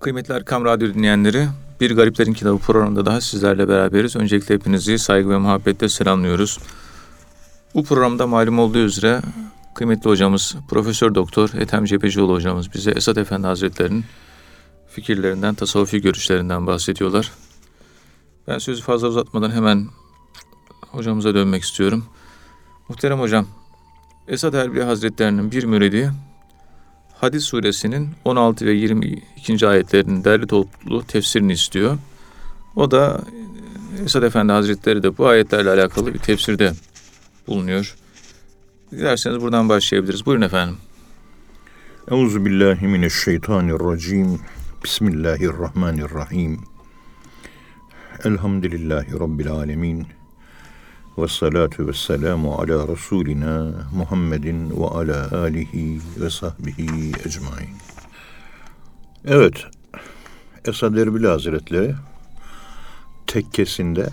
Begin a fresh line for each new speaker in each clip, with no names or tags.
Kıymetli Erkam Radyo dinleyenleri, Bir Gariplerin Kitabı programında daha sizlerle beraberiz. Öncelikle hepinizi saygı ve muhabbetle selamlıyoruz. Bu programda malum olduğu üzere kıymetli hocamız Profesör Doktor Ethem Cebecioğlu hocamız bize Esat Efendi Hazretleri'nin fikirlerinden, tasavvufi görüşlerinden bahsediyorlar. Ben sözü fazla uzatmadan hemen hocamıza dönmek istiyorum. Muhterem hocam, Esad Erbil Hazretleri'nin bir müridi Hadis suresinin 16 ve 22. ayetlerinin derli toplu tefsirini istiyor. O da Esad Efendi Hazretleri de bu ayetlerle alakalı bir tefsirde bulunuyor. Dilerseniz buradan başlayabiliriz. Buyurun efendim.
Euzu billahi mineşşeytanirracim. Bismillahirrahmanirrahim. Elhamdülillahi rabbil alamin. Ve salatu ve selamu ala Resulina Muhammedin ve ala alihi ve sahbihi ecmain. Evet, Esad Erbil Hazretleri tekkesinde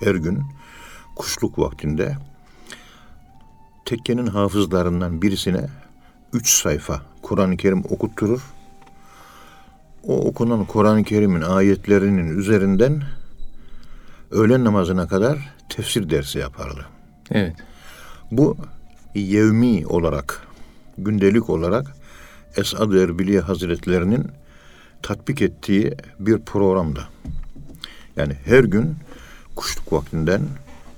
her gün kuşluk vaktinde tekkenin hafızlarından birisine üç sayfa Kur'an-ı Kerim okutturur. O okunan Kur'an-ı Kerim'in ayetlerinin üzerinden öğlen namazına kadar tefsir dersi yapardı.
Evet.
Bu yevmi olarak, gündelik olarak Esad Erbili Hazretlerinin tatbik ettiği bir programda. Yani her gün kuşluk vaktinden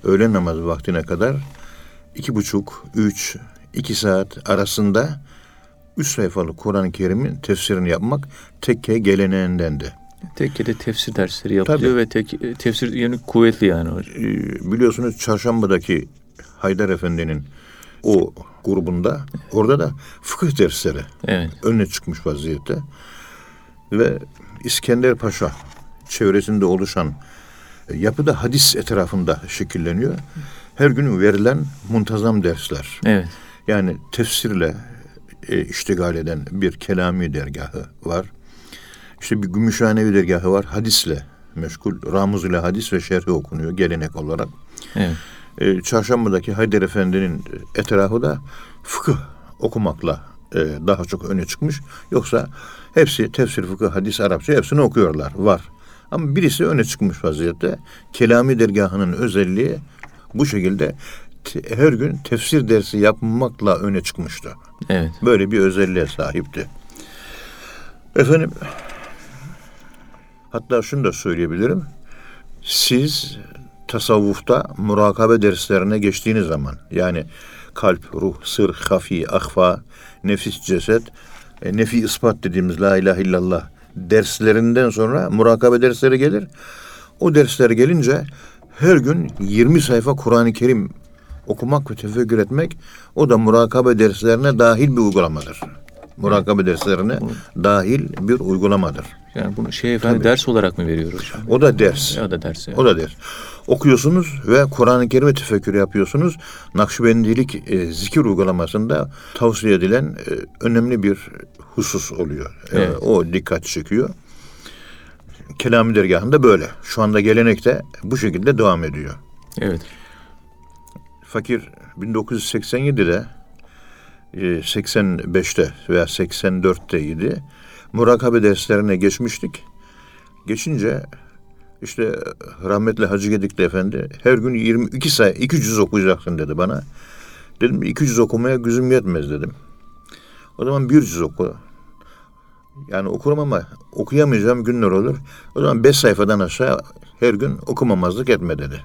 öğle namazı vaktine kadar iki buçuk, üç, iki saat arasında üç sayfalık Kur'an-ı Kerim'in tefsirini yapmak tekke geleneğindendi.
Tekkede tefsir dersleri yapılıyor Tabii. ve tek, tefsir yönü kuvvetli yani.
Ee, biliyorsunuz çarşambadaki Haydar Efendi'nin o grubunda orada da fıkıh dersleri evet. önüne çıkmış vaziyette. Ve İskender Paşa çevresinde oluşan yapı da hadis etrafında şekilleniyor. Her gün verilen muntazam dersler.
Evet.
Yani tefsirle e, iştigal eden bir kelami dergahı var. İşte bir Gümüşhanevi dergahı var. Hadisle meşgul. Ramuz ile hadis ve şerhi okunuyor gelenek olarak.
Evet.
E, Çarşamba'daki Haydar Efendi'nin etrafı da fıkıh okumakla e, daha çok öne çıkmış. Yoksa hepsi tefsir, fıkıh, hadis, Arapça hepsini okuyorlar. Var. Ama birisi öne çıkmış vaziyette. Kelami dergahının özelliği bu şekilde her gün tefsir dersi yapmakla öne çıkmıştı.
Evet.
Böyle bir özelliğe sahipti. Efendim hatta şunu da söyleyebilirim. Siz tasavvufta murakabe derslerine geçtiğiniz zaman yani kalp, ruh, sır, hafi, ahfa, nefis, ceset, e, nefi ispat dediğimiz la ilahe illallah derslerinden sonra murakabe dersleri gelir. O dersler gelince her gün 20 sayfa Kur'an-ı Kerim okumak ve tefekkür etmek o da murakabe derslerine dahil bir uygulamadır. Murakabe derslerine dahil bir uygulamadır.
Yani bunu şey efendim Tabii. ders olarak mı veriyor hocam?
O da ders.
O da ders. Yani.
O da ders. Okuyorsunuz ve Kur'an-ı Kerim'e tefekkür yapıyorsunuz. Nakşibendilik e, zikir uygulamasında tavsiye edilen e, önemli bir husus oluyor. E, evet. E, o dikkat çekiyor. Kelami dergahında böyle. Şu anda gelenekte bu şekilde devam ediyor.
Evet.
Fakir 1987'de 85'te e, veya 84'teydi. Murakabe derslerine geçmiştik. Geçince işte rahmetli Hacı Gedikli Efendi her gün 22 sayı 200 okuyacaksın dedi bana. Dedim 200 okumaya güzüm yetmez dedim. O zaman 100 oku. Yani okurum ama okuyamayacağım günler olur. O zaman beş sayfadan aşağı her gün okumamazlık etme dedi.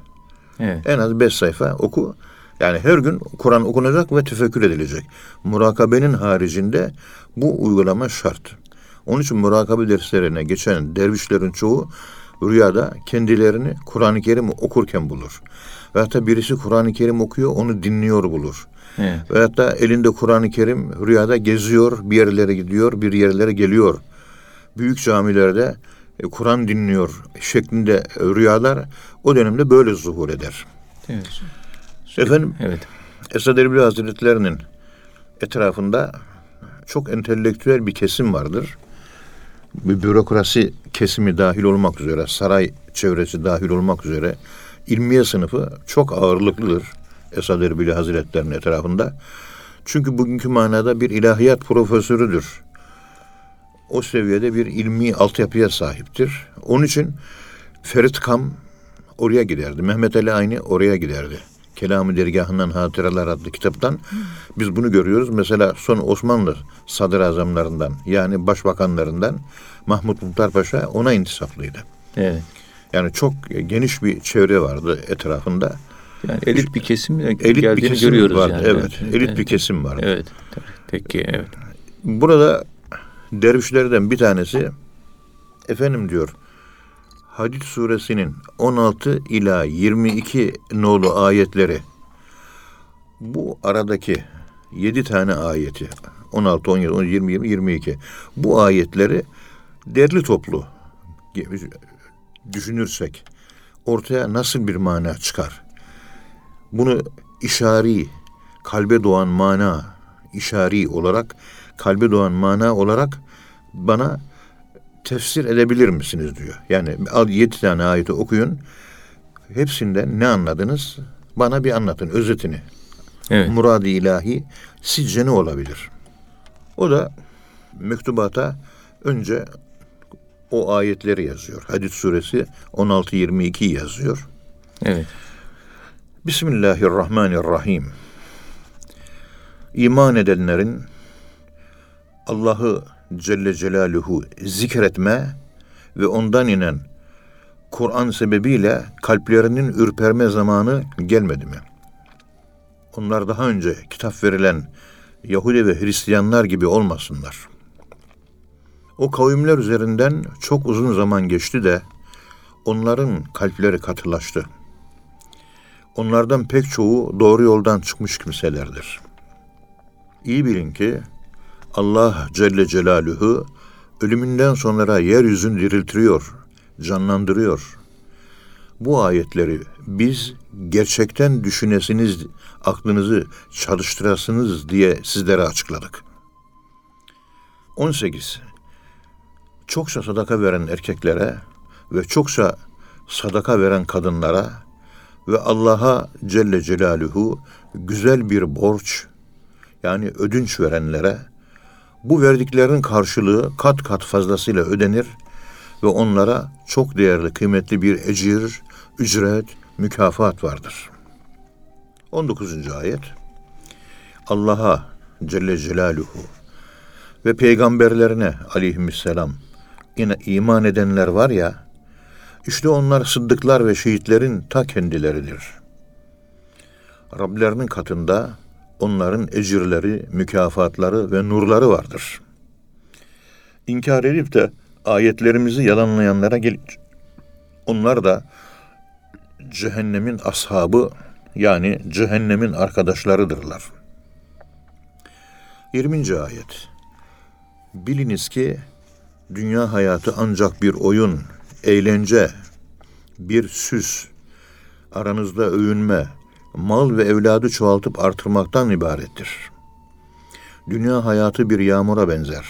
Evet.
En az beş sayfa oku. Yani her gün Kur'an okunacak ve tefekkür edilecek. Murakabenin haricinde bu uygulama şart. Onun için murakabe derslerine geçen dervişlerin çoğu rüyada kendilerini Kur'an-ı Kerim okurken bulur. Ve hatta birisi Kur'an-ı Kerim okuyor, onu dinliyor bulur.
Evet.
Ve hatta elinde Kur'an-ı Kerim rüyada geziyor, bir yerlere gidiyor, bir yerlere geliyor. Büyük camilerde e, Kur'an dinliyor şeklinde rüyalar o dönemde böyle zuhur eder.
Evet.
Efendim,
evet.
Esad Erbil Hazretleri'nin etrafında çok entelektüel bir kesim vardır. Bürokrasi kesimi dahil olmak üzere, saray çevresi dahil olmak üzere ilmiye sınıfı çok ağırlıklıdır. Esad Erbili Hazretlerinin etrafında. Çünkü bugünkü manada bir ilahiyat profesörüdür. o seviyede bir ilmi altyapıya sahiptir. Onun için Ferit Kam oraya giderdi. Mehmet Ali Ayni oraya giderdi. Kelam-ı Dergahından Hatıralar adlı kitaptan biz bunu görüyoruz. Mesela son Osmanlı sadrazamlarından yani başbakanlarından Mahmut Muhtar Paşa ona intisaplıydı.
Evet.
Yani çok geniş bir çevre vardı etrafında.
Yani elit bir kesim
Elit
geldiğini
bir kesim
görüyoruz
vardı.
yani.
Evet, elit bir kesim vardı.
Evet. Peki evet.
Burada dervişlerden bir tanesi efendim diyor Hadid suresinin 16 ila 22 nolu ayetleri bu aradaki 7 tane ayeti 16, 17, 17, 20, 20, 22 bu ayetleri derli toplu düşünürsek ortaya nasıl bir mana çıkar? Bunu işari, kalbe doğan mana, işari olarak, kalbe doğan mana olarak bana tefsir edebilir misiniz diyor. Yani al yedi tane ayeti okuyun. Hepsinden ne anladınız? Bana bir anlatın özetini.
Evet.
Muradi ilahi sizce ne olabilir? O da mektubata önce o ayetleri yazıyor. Hadid suresi 16-22 yazıyor.
Evet.
Bismillahirrahmanirrahim. İman edenlerin Allah'ı Celle Celaluhu zikretme ve ondan inen Kur'an sebebiyle kalplerinin ürperme zamanı gelmedi mi? Onlar daha önce kitap verilen Yahudi ve Hristiyanlar gibi olmasınlar. O kavimler üzerinden çok uzun zaman geçti de onların kalpleri katılaştı. Onlardan pek çoğu doğru yoldan çıkmış kimselerdir. İyi bilin ki Allah Celle Celaluhu ölümünden sonra yeryüzünü diriltiriyor, canlandırıyor. Bu ayetleri biz gerçekten düşünesiniz, aklınızı çalıştırasınız diye sizlere açıkladık. 18. Çokça sadaka veren erkeklere ve çokça sadaka veren kadınlara ve Allah'a Celle Celaluhu güzel bir borç yani ödünç verenlere bu verdiklerinin karşılığı kat kat fazlasıyla ödenir ve onlara çok değerli kıymetli bir ecir, ücret, mükafat vardır. 19. ayet Allah'a Celle Celaluhu ve peygamberlerine aleyhisselam yine iman edenler var ya işte onlar sıddıklar ve şehitlerin ta kendileridir. Rablerinin katında onların ecirleri, mükafatları ve nurları vardır. İnkar edip de ayetlerimizi yalanlayanlara gelince onlar da cehennemin ashabı yani cehennemin arkadaşlarıdırlar. 20. ayet Biliniz ki dünya hayatı ancak bir oyun, eğlence, bir süs, aranızda övünme, mal ve evladı çoğaltıp artırmaktan ibarettir. Dünya hayatı bir yağmura benzer.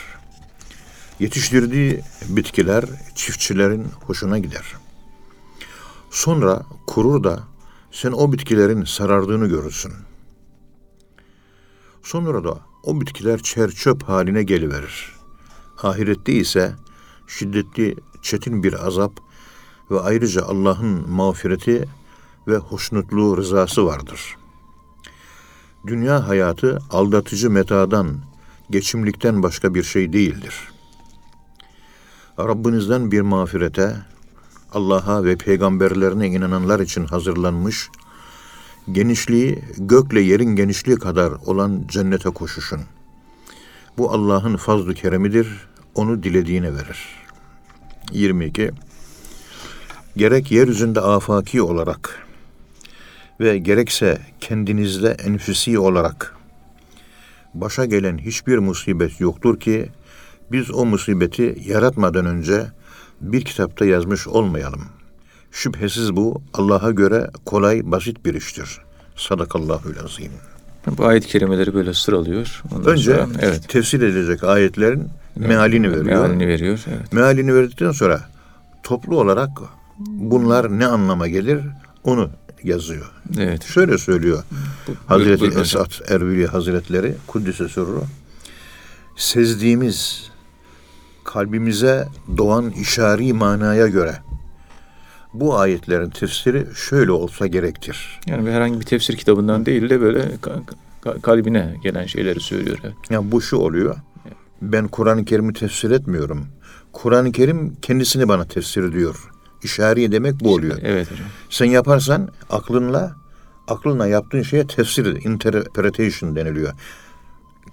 Yetiştirdiği bitkiler çiftçilerin hoşuna gider. Sonra kurur da sen o bitkilerin sarardığını görürsün. Sonra da o bitkiler çer çöp haline geliverir. Ahirette ise şiddetli, çetin bir azap ve ayrıca Allah'ın mağfireti ve hoşnutluğu rızası vardır. Dünya hayatı aldatıcı metadan, geçimlikten başka bir şey değildir. Rabbinizden bir mağfirete, Allah'a ve peygamberlerine inananlar için hazırlanmış, genişliği gökle yerin genişliği kadar olan cennete koşuşun. Bu Allah'ın fazl-ı keremidir, onu dilediğine verir. 22. Gerek yeryüzünde afaki olarak ve gerekse kendinizde enfüsi olarak başa gelen hiçbir musibet yoktur ki biz o musibeti yaratmadan önce bir kitapta yazmış olmayalım. Şüphesiz bu Allah'a göre kolay, basit bir iştir. Sadakallahül azim.
Bu ayet kelimeleri böyle sıralıyor. Ondan
Önce
sonra, evet.
tefsir edilecek ayetlerin mealini veriyor.
Mealini veriyor. Evet.
Mealini verdikten sonra toplu olarak bunlar ne anlama gelir onu yazıyor.
Evet.
Şöyle söylüyor
Bu-
Hazreti
hocam.
Esat Erbil Hazretleri Kuddise Sürru sezdiğimiz kalbimize doğan işari manaya göre bu ayetlerin tefsiri şöyle olsa gerektir.
Yani herhangi bir tefsir kitabından değil de böyle ka- ka- kalbine gelen şeyleri söylüyor. Evet.
Yani bu şu oluyor. Ben Kur'an-ı Kerim'i tefsir etmiyorum. Kur'an-ı Kerim kendisini bana tefsir ediyor. İşari demek bu oluyor.
Evet hocam.
Sen yaparsan aklınla aklınla yaptığın şeye tefsir interpretation deniliyor.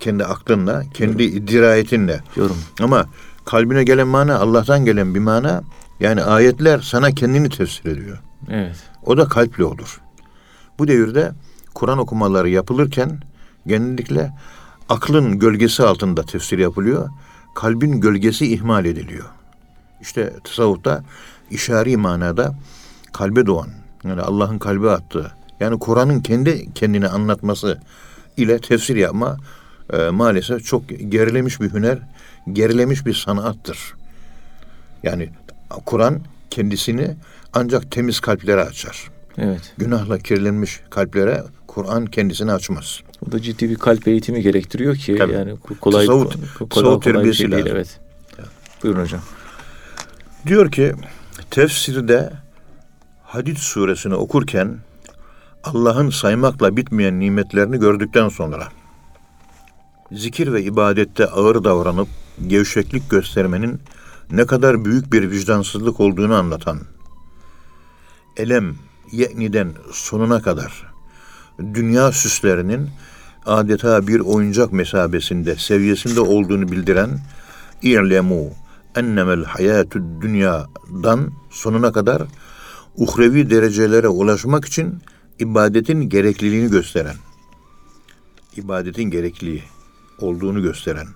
Kendi aklınla, kendi dirayetinle.
Yorum.
Ama kalbine gelen mana Allah'tan gelen bir mana. Yani ayetler sana kendini tefsir ediyor.
Evet.
O da kalple olur. Bu devirde Kur'an okumaları yapılırken genellikle aklın gölgesi altında tefsir yapılıyor. Kalbin gölgesi ihmal ediliyor. İşte tasavvufta işari manada kalbe doğan, yani Allah'ın kalbe attığı, yani Kur'an'ın kendi kendini anlatması ile tefsir yapma e, maalesef çok gerilemiş bir hüner, gerilemiş bir sanattır. Yani Kur'an kendisini ancak temiz kalplere açar.
Evet.
Günahla kirlenmiş kalplere Kur'an kendisini açmaz.
O da ciddi bir kalp eğitimi gerektiriyor ki
Tabii.
yani ko- kolay
Tasavvuf-
ko- kolay,
tasavvuf
kolay bir şey değil.
lazım.
Evet. Buyurun hocam.
Diyor ki tefsirde Hadid suresini okurken Allah'ın saymakla bitmeyen nimetlerini gördükten sonra zikir ve ibadette ağır davranıp gevşeklik göstermenin ne kadar büyük bir vicdansızlık olduğunu anlatan Elem Ye'niden sonuna kadar dünya süslerinin adeta bir oyuncak mesabesinde, seviyesinde olduğunu bildiren İ'lemu ennemel hayatü dünyadan sonuna kadar uhrevi derecelere ulaşmak için ibadetin gerekliliğini gösteren, ibadetin gerekliliği olduğunu gösteren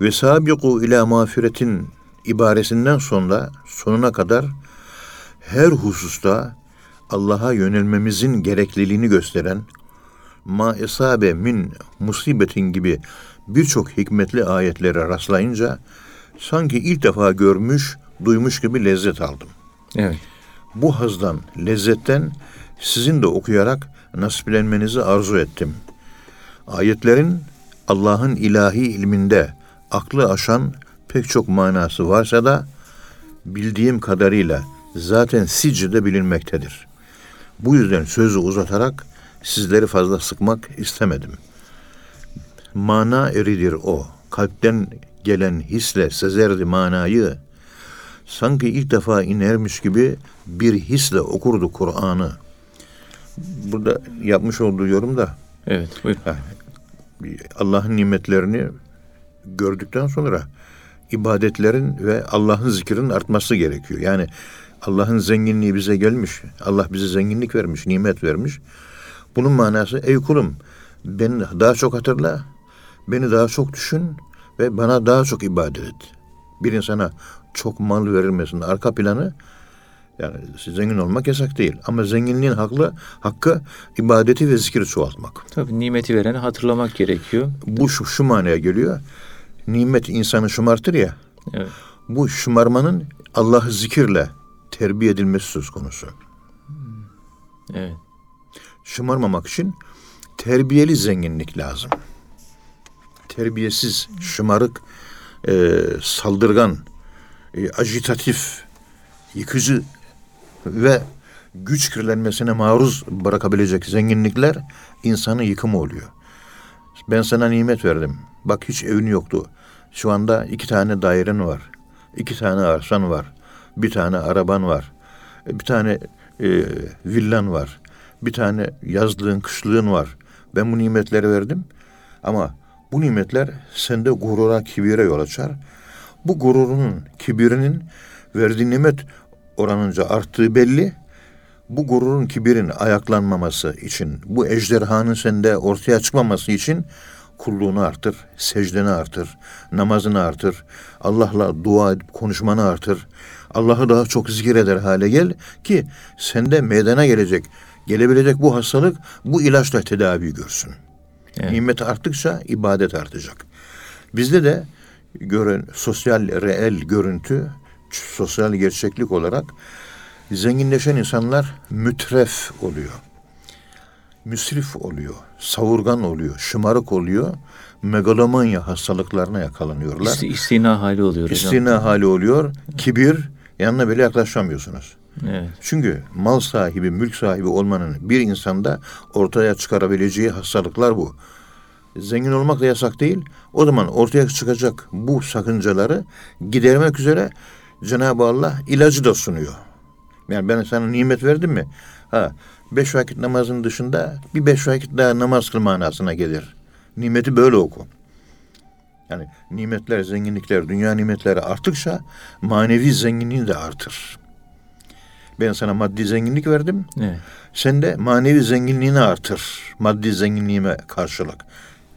ve sabiku ila mağfiretin ibaresinden sonra sonuna kadar her hususta Allah'a yönelmemizin gerekliliğini gösteren ma esabe min musibetin gibi birçok hikmetli ayetlere rastlayınca sanki ilk defa görmüş, duymuş gibi lezzet aldım.
Evet.
Bu hazdan, lezzetten sizin de okuyarak nasiplenmenizi arzu ettim. Ayetlerin Allah'ın ilahi ilminde aklı aşan pek çok manası varsa da bildiğim kadarıyla zaten sizce de bilinmektedir. Bu yüzden sözü uzatarak sizleri fazla sıkmak istemedim. Mana eridir o. Kalpten gelen hisle sezerdi manayı. Sanki ilk defa inermiş gibi bir hisle okurdu Kur'an'ı. Burada yapmış olduğu yorum da
Evet. Buyurun.
Allah'ın nimetlerini gördükten sonra ibadetlerin ve Allah'ın zikrinin artması gerekiyor. Yani Allah'ın zenginliği bize gelmiş. Allah bize zenginlik vermiş, nimet vermiş. Bunun manası ey kulum beni daha çok hatırla, beni daha çok düşün ve bana daha çok ibadet et. Bir insana çok mal verilmesin. Arka planı yani zengin olmak yasak değil. Ama zenginliğin haklı, hakkı ibadeti ve zikri çoğaltmak.
Tabii nimeti vereni hatırlamak gerekiyor.
Bu şu, şu manaya geliyor. Nimet insanı şımartır ya.
Evet.
Bu şımarmanın Allah'ı zikirle terbiye edilmesi söz konusu.
Evet.
Şımarmamak için terbiyeli zenginlik lazım. Terbiyesiz, şımarık, e, saldırgan, e, ajitatif, yıkıcı ve güç kirlenmesine maruz bırakabilecek zenginlikler insanın yıkımı oluyor. Ben sana nimet verdim. Bak hiç evin yoktu. Şu anda iki tane dairen var. iki tane arsan var. Bir tane araban var. Bir tane e, villan var. Bir tane yazlığın, kışlığın var. Ben bu nimetleri verdim. Ama bu nimetler sende gurura, kibire yol açar. Bu gururunun, kibirinin verdiği nimet oranınca arttığı belli. Bu gururun, kibirin ayaklanmaması için, bu ejderhanın sende ortaya çıkmaması için kulluğunu artır, secdeni artır, namazını artır, Allah'la dua edip konuşmanı artır. Allah'ı daha çok zikir eder hale gel ki sende meydana gelecek, gelebilecek bu hastalık bu ilaçla tedavi görsün.
Evet.
Nimet arttıkça ibadet artacak. Bizde de görün sosyal reel görüntü, sosyal gerçeklik olarak zenginleşen insanlar mütref oluyor. müsrif oluyor, savurgan oluyor, şımarık oluyor, megalomanya hastalıklarına yakalanıyorlar.
İsti, istina hali oluyor.
İstina hali oluyor, kibir, yanına bile yaklaşamıyorsunuz.
Evet.
Çünkü mal sahibi, mülk sahibi olmanın bir insanda ortaya çıkarabileceği hastalıklar bu. Zengin olmak da yasak değil. O zaman ortaya çıkacak bu sakıncaları gidermek üzere Cenab-ı Allah ilacı da sunuyor. Yani ben sana nimet verdim mi? Ha, beş vakit namazın dışında bir beş vakit daha namaz kıl manasına gelir. Nimeti böyle oku. Yani nimetler, zenginlikler, dünya nimetleri arttıkça manevi zenginliğin de artır. Ben sana maddi zenginlik verdim.
Evet.
Sen de manevi zenginliğini artır. Maddi zenginliğime karşılık.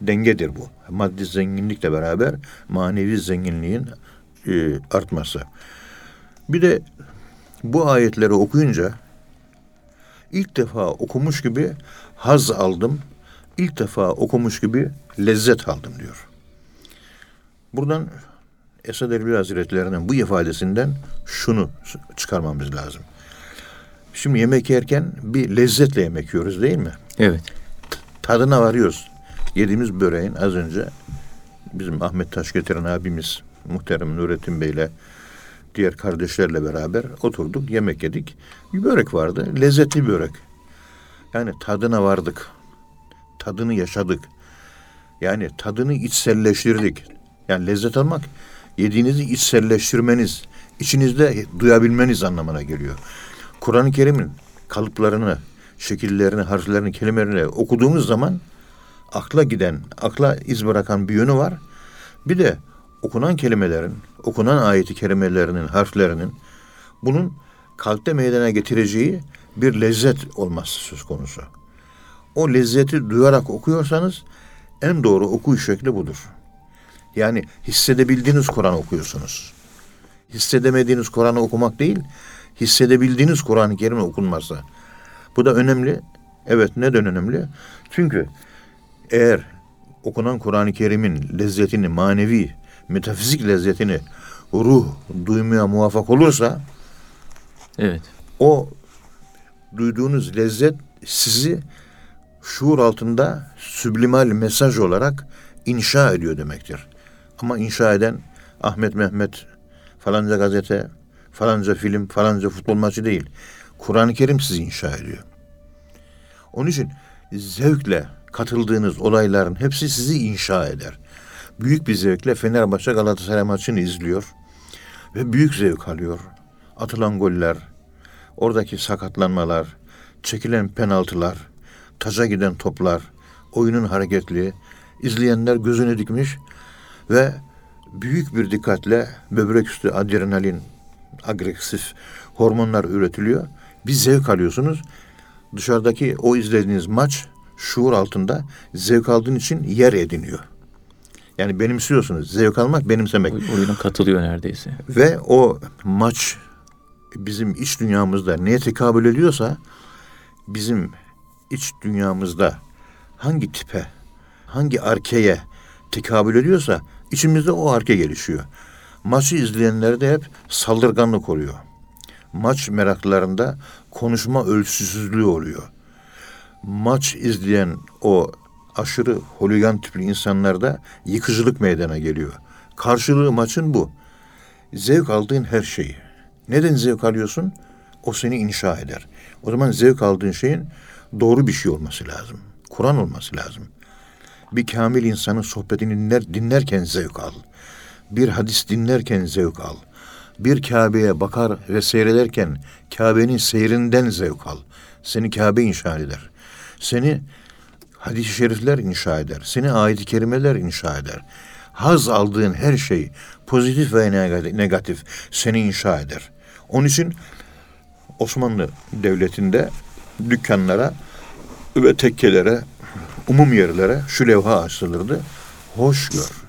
Dengedir bu. Maddi zenginlikle beraber manevi zenginliğin e, artması. Bir de bu ayetleri okuyunca ilk defa okumuş gibi haz aldım. İlk defa okumuş gibi lezzet aldım diyor. Buradan Esad Erbil Hazretleri'nin bu ifadesinden şunu çıkarmamız lazım. Şimdi yemek yerken bir lezzetle yemek yiyoruz değil mi?
Evet.
Tadına varıyoruz. Yediğimiz böreğin az önce bizim Ahmet Taş getiren abimiz muhterem Nurettin Bey'le diğer kardeşlerle beraber oturduk, yemek yedik. Bir börek vardı, lezzetli bir börek. Yani tadına vardık. Tadını yaşadık. Yani tadını içselleştirdik. Yani lezzet almak, yediğinizi içselleştirmeniz, içinizde duyabilmeniz anlamına geliyor. Kur'an-ı Kerim'in kalıplarını, şekillerini, harflerini, kelimelerini okuduğumuz zaman akla giden, akla iz bırakan bir yönü var. Bir de okunan kelimelerin, okunan ayeti kerimelerinin, harflerinin bunun kalpte meydana getireceği bir lezzet olması söz konusu. O lezzeti duyarak okuyorsanız en doğru okuyuş şekli budur. Yani hissedebildiğiniz Kur'an okuyorsunuz. Hissedemediğiniz Kur'an'ı okumak değil, hissedebildiğiniz Kur'an-ı Kerim okunması. Bu da önemli. Evet neden önemli? Çünkü eğer okunan Kur'an-ı Kerim'in lezzetini, manevi, metafizik lezzetini ruh duymaya muvaffak olursa
Evet.
o duyduğunuz lezzet sizi şuur altında süblimal mesaj olarak inşa ediyor demektir. Ama inşa eden Ahmet Mehmet falanca gazete, falanca film, falanca futbol maçı değil. Kur'an-ı Kerim sizi inşa ediyor. Onun için zevkle katıldığınız olayların hepsi sizi inşa eder. Büyük bir zevkle Fenerbahçe Galatasaray maçını izliyor ve büyük zevk alıyor. Atılan goller, oradaki sakatlanmalar, çekilen penaltılar, taca giden toplar, oyunun hareketli, izleyenler gözünü dikmiş ve büyük bir dikkatle böbrek üstü adrenalin, agresif hormonlar üretiliyor. Bir zevk alıyorsunuz. Dışarıdaki o izlediğiniz maç şuur altında zevk aldığın için yer ediniyor. Yani benimsiyorsunuz. Zevk almak benimsemek.
Oyuna katılıyor neredeyse.
Ve o maç bizim iç dünyamızda neye tekabül ediyorsa bizim iç dünyamızda hangi tipe, hangi arkeye tekabül ediyorsa içimizde o arke gelişiyor. Maçı izleyenlerde hep saldırganlık oluyor. Maç meraklarında konuşma ölçüsüzlüğü oluyor. Maç izleyen o aşırı holigan tipli insanlarda yıkıcılık meydana geliyor. Karşılığı maçın bu. Zevk aldığın her şeyi. Neden zevk alıyorsun? O seni inşa eder. O zaman zevk aldığın şeyin doğru bir şey olması lazım. Kur'an olması lazım. Bir kamil insanın sohbetini dinler, dinlerken zevk al. Bir hadis dinlerken zevk al. Bir Kabe'ye bakar ve seyrederken Kabe'nin seyrinden zevk al. Seni Kabe inşa eder. Seni hadis-i şerifler inşa eder. Seni ayet-i kerimeler inşa eder. Haz aldığın her şey pozitif ve negatif seni inşa eder. Onun için Osmanlı Devleti'nde dükkanlara ve tekkelere, umum yerlere şu levha asılırdı. Hoş gör,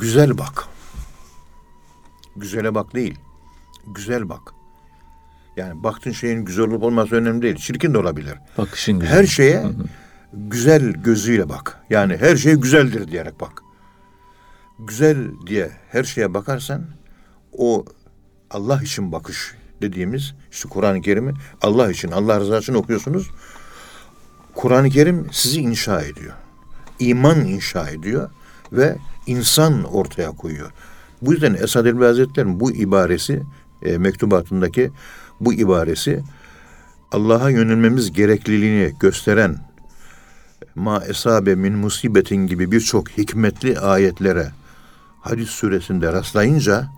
güzel bak. Güzele bak değil, güzel bak. Yani baktığın şeyin güzel olup olması önemli değil. Çirkin de olabilir.
Bakışın güzel.
Her şeye güzel gözüyle bak. Yani her şey güzeldir diyerek bak. Güzel diye her şeye bakarsan o Allah için bakış dediğimiz işte Kur'an-ı Kerim'i Allah için, Allah rızası için okuyorsunuz. Kur'an-ı Kerim sizi inşa ediyor. İman inşa ediyor ve insan ortaya koyuyor. Bu yüzden Esad Elbi Hazretleri'nin bu ibaresi, e, mektubatındaki bu ibaresi Allah'a yönelmemiz gerekliliğini gösteren ma esabe min musibetin gibi birçok hikmetli ayetlere hadis suresinde rastlayınca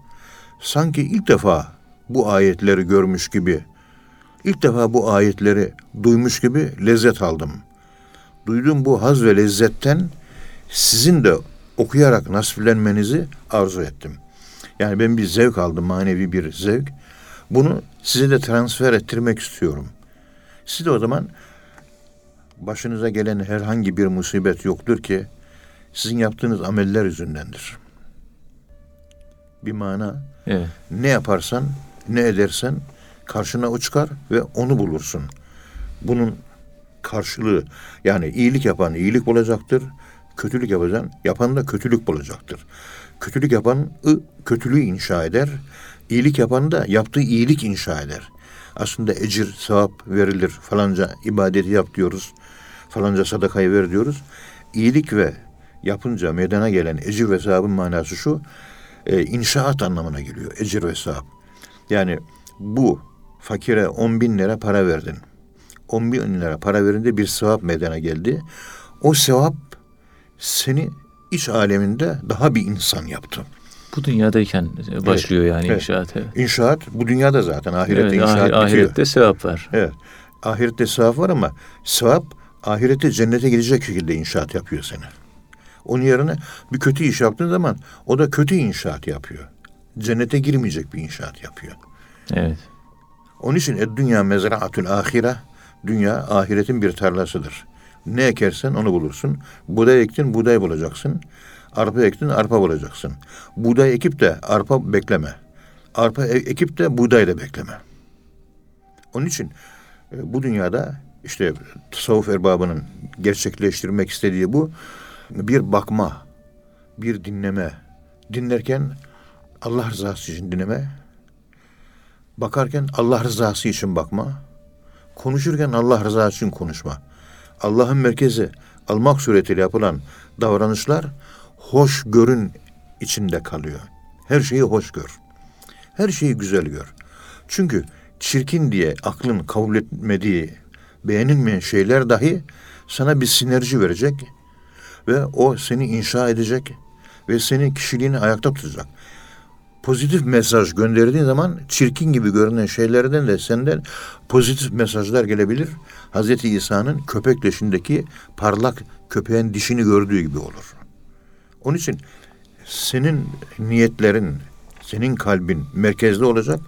sanki ilk defa bu ayetleri görmüş gibi ilk defa bu ayetleri duymuş gibi lezzet aldım. Duyduğum bu haz ve lezzetten sizin de okuyarak nasiplenmenizi arzu ettim. Yani ben bir zevk aldım, manevi bir zevk. Bunu size de transfer ettirmek istiyorum. Siz de o zaman başınıza gelen herhangi bir musibet yoktur ki sizin yaptığınız ameller yüzündendir. Bir mana
Evet.
ne yaparsan, ne edersen karşına o çıkar ve onu bulursun. Bunun karşılığı yani iyilik yapan iyilik bulacaktır. Kötülük yapan, yapan da kötülük bulacaktır. Kötülük yapan kötülüğü inşa eder. İyilik yapan da yaptığı iyilik inşa eder. Aslında ecir, sevap verilir. Falanca ibadeti yap diyoruz. Falanca sadakayı ver diyoruz. İyilik ve yapınca meydana gelen ecir ve sevabın manası şu. E, inşaat anlamına geliyor. Ecir ve sevap. Yani bu fakire 10 bin lira para verdin. 10 bin lira para verince bir sevap meydana geldi. O sevap seni iç aleminde daha bir insan yaptı.
Bu dünyadayken başlıyor yani
evet.
inşaat. Evet.
İnşaat bu dünyada zaten ahirette
Evet,
inşaat
ahir-
bitiyor.
ahirette sevap var.
Evet. Ahirette sevap var ama sevap ahirette cennete gidecek şekilde inşaat yapıyor seni. Onun yerine bir kötü iş yaptığın zaman o da kötü inşaat yapıyor. Cennete girmeyecek bir inşaat yapıyor.
Evet.
Onun için ed dünya mezraatül ahire dünya ahiretin bir tarlasıdır. Ne ekersen onu bulursun. Buğday ektin buğday bulacaksın. Arpa ektin arpa bulacaksın. Buğday ekip de arpa bekleme. Arpa e- ekip de buğday da bekleme. Onun için e, bu dünyada işte tasavvuf erbabının gerçekleştirmek istediği bu bir bakma, bir dinleme. Dinlerken Allah rızası için dinleme, bakarken Allah rızası için bakma, konuşurken Allah rızası için konuşma. Allah'ın merkezi almak suretiyle yapılan davranışlar hoş görün içinde kalıyor. Her şeyi hoş gör. Her şeyi güzel gör. Çünkü çirkin diye aklın kabul etmediği, beğenilmeyen şeyler dahi sana bir sinerji verecek ve o seni inşa edecek ve senin kişiliğini ayakta tutacak pozitif mesaj gönderdiğin zaman çirkin gibi görünen şeylerden de senden pozitif mesajlar gelebilir. Hazreti İsa'nın köpek leşindeki parlak köpeğin dişini gördüğü gibi olur. Onun için senin niyetlerin, senin kalbin merkezde olacak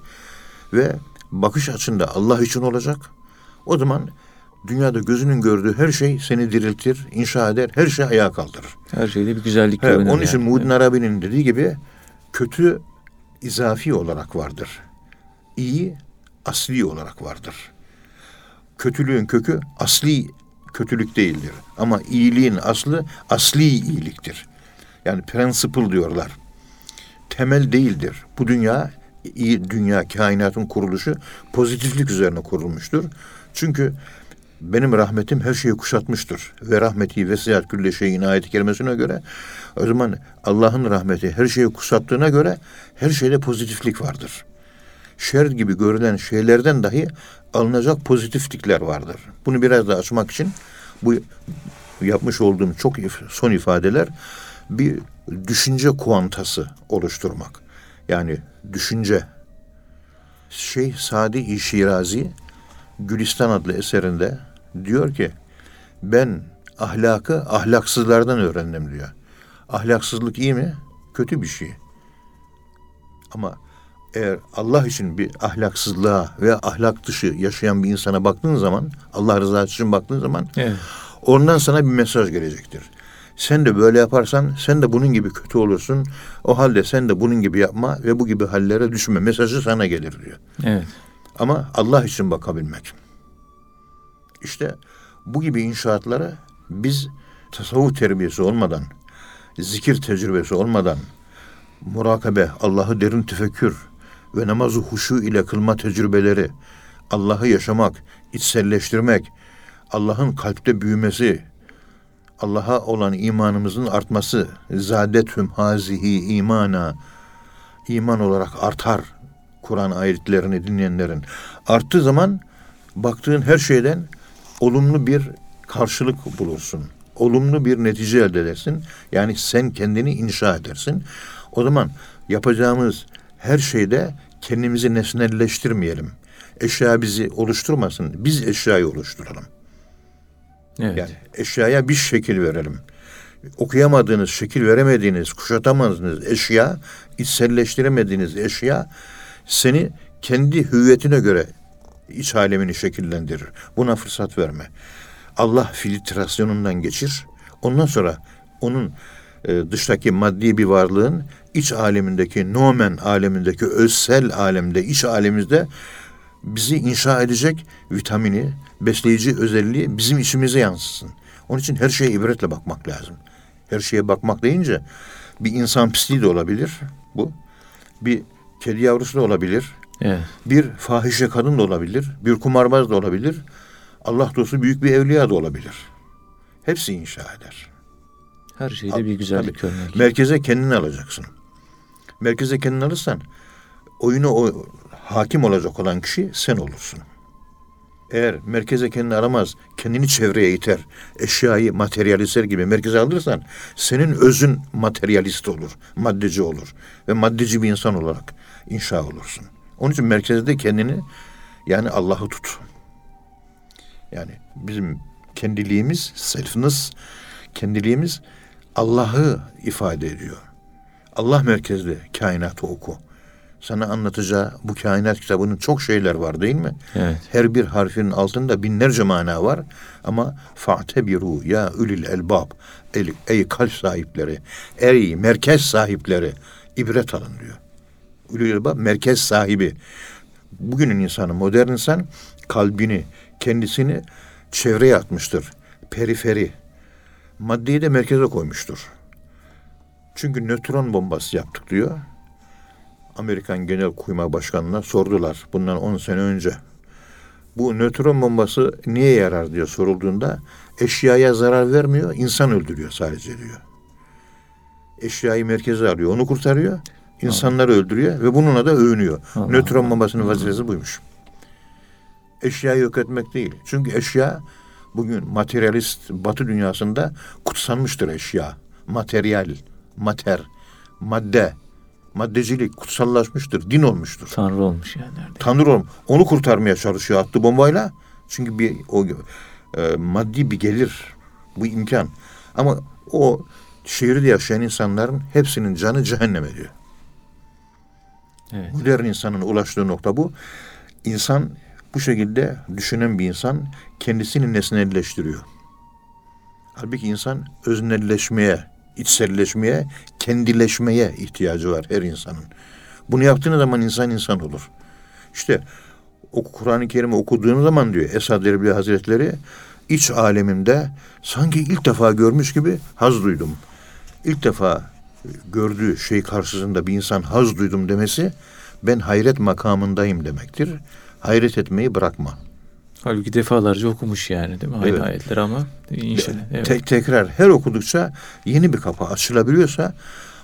ve bakış açında Allah için olacak. O zaman dünyada gözünün gördüğü her şey seni diriltir, inşa eder, her şey ayağa kaldırır.
Her şeyde bir güzellik
Evet, onun için
yani.
Muhyiddin Arabi'nin dediği gibi kötü izafi olarak vardır. İyi asli olarak vardır. Kötülüğün kökü asli kötülük değildir. Ama iyiliğin aslı asli iyiliktir. Yani principle diyorlar. Temel değildir. Bu dünya iyi dünya kainatın kuruluşu pozitiflik üzerine kurulmuştur. Çünkü benim rahmetim her şeyi kuşatmıştır. Ve rahmeti vesiyat külle şeyin ayet-i kerimesine göre o zaman Allah'ın rahmeti her şeyi kuşattığına göre her şeyde pozitiflik vardır. Şer gibi görülen şeylerden dahi alınacak pozitiflikler vardır. Bunu biraz da açmak için bu yapmış olduğum çok son ifadeler bir düşünce kuantası oluşturmak. Yani düşünce. Şeyh Sadi Şirazi Gülistan adlı eserinde diyor ki ben ahlakı ahlaksızlardan öğrendim diyor. Ahlaksızlık iyi mi? Kötü bir şey. Ama eğer Allah için bir ahlaksızlığa veya ahlak dışı yaşayan bir insana baktığın zaman, Allah rızası için baktığın zaman
Evet.
ondan sana bir mesaj gelecektir. Sen de böyle yaparsan sen de bunun gibi kötü olursun. O halde sen de bunun gibi yapma ve bu gibi hallere düşme. Mesajı sana gelir diyor.
Evet.
Ama Allah için bakabilmek. İşte bu gibi inşaatlara biz tasavvuf terbiyesi olmadan, zikir tecrübesi olmadan, murakabe, Allah'ı derin tefekkür ve namazı huşu ile kılma tecrübeleri, Allah'ı yaşamak, içselleştirmek, Allah'ın kalpte büyümesi, Allah'a olan imanımızın artması, zadethüm hazihi imana, iman olarak artar. Kur'an ayetlerini dinleyenlerin. Arttığı zaman baktığın her şeyden olumlu bir karşılık bulursun. Olumlu bir netice elde edersin. Yani sen kendini inşa edersin. O zaman yapacağımız her şeyde kendimizi nesnelleştirmeyelim. Eşya bizi oluşturmasın. Biz eşyayı oluşturalım.
Evet.
Yani eşyaya bir şekil verelim. Okuyamadığınız, şekil veremediğiniz, kuşatamadığınız eşya, içselleştiremediğiniz eşya seni kendi hüviyetine göre iç alemini şekillendirir. Buna fırsat verme. Allah filtrasyonundan geçir. Ondan sonra onun e, dıştaki maddi bir varlığın iç alemindeki nomen alemindeki özsel alemde iç alemimizde bizi inşa edecek vitamini, besleyici özelliği bizim içimize yansısın. Onun için her şeye ibretle bakmak lazım. Her şeye bakmak deyince bir insan pisliği de olabilir bu. Bir kedi yavrusu da olabilir.
Evet.
Bir fahişe kadın da olabilir. Bir kumarbaz da olabilir. Allah dostu büyük bir evliya da olabilir. Hepsi inşa eder.
Her şeyde bir güzellik
Tabii.
görmek.
Merkeze kendini alacaksın. Merkeze kendini alırsan oyunu o hakim olacak olan kişi sen olursun. Eğer merkeze kendini aramaz, kendini çevreye iter, eşyayı materyalistler gibi merkeze alırsan senin özün materyalist olur, maddeci olur ve maddeci bir insan olarak inşa olursun. Onun için merkezde kendini yani Allah'ı tut. Yani bizim kendiliğimiz, selfness, kendiliğimiz Allah'ı ifade ediyor. Allah merkezli kainatı oku. Sana anlatacağı bu kainat kitabının çok şeyler var değil mi?
Evet.
Her bir harfinin altında binlerce mana var. Ama fa'tebiru ya ülil elbab. Ey, ey kalp sahipleri, ey merkez sahipleri ibret alın diyor. Ülül elbab merkez sahibi. Bugünün insanı, modern insan kalbini, kendisini çevreye atmıştır. Periferi. Maddeyi de merkeze koymuştur. Çünkü nötron bombası yaptık diyor. Amerikan Genel Kuyma Başkanı'na sordular bundan 10 sene önce. Bu nötron bombası niye yarar diye sorulduğunda eşyaya zarar vermiyor, insan öldürüyor sadece diyor. Eşyayı merkeze alıyor, onu kurtarıyor, insanları öldürüyor ve bununla da övünüyor.
Allah
nötron bombasının vazifesi buymuş. Eşyayı yok etmek değil. Çünkü eşya bugün materyalist batı dünyasında kutsanmıştır eşya. Materyal, mater, madde, maddecilik kutsallaşmıştır, din olmuştur.
Tanrı olmuş yani nerede?
Tanrı olm- onu kurtarmaya çalışıyor attı bombayla. Çünkü bir o e, maddi bir gelir, bu imkan. Ama o şehirde yaşayan insanların hepsinin canı cehenneme diyor.
Evet.
Modern insanın ulaştığı nokta bu. İnsan bu şekilde düşünen bir insan kendisini nesnelleştiriyor. Halbuki insan öznelleşmeye, içselleşmeye, kendileşmeye ihtiyacı var her insanın. Bunu yaptığın zaman insan insan olur. İşte o Kur'an-ı Kerim'i okuduğun zaman diyor Esad Erbil Hazretleri iç alemimde sanki ilk defa görmüş gibi haz duydum. İlk defa gördüğü şey karşısında bir insan haz duydum demesi ben hayret makamındayım demektir. Hayret etmeyi bırakma.
Halbuki defalarca okumuş yani değil mi? Aynı
Evet.
ayetler ama inşallah. Evet.
Tek tekrar her okudukça yeni bir kapı açılabiliyorsa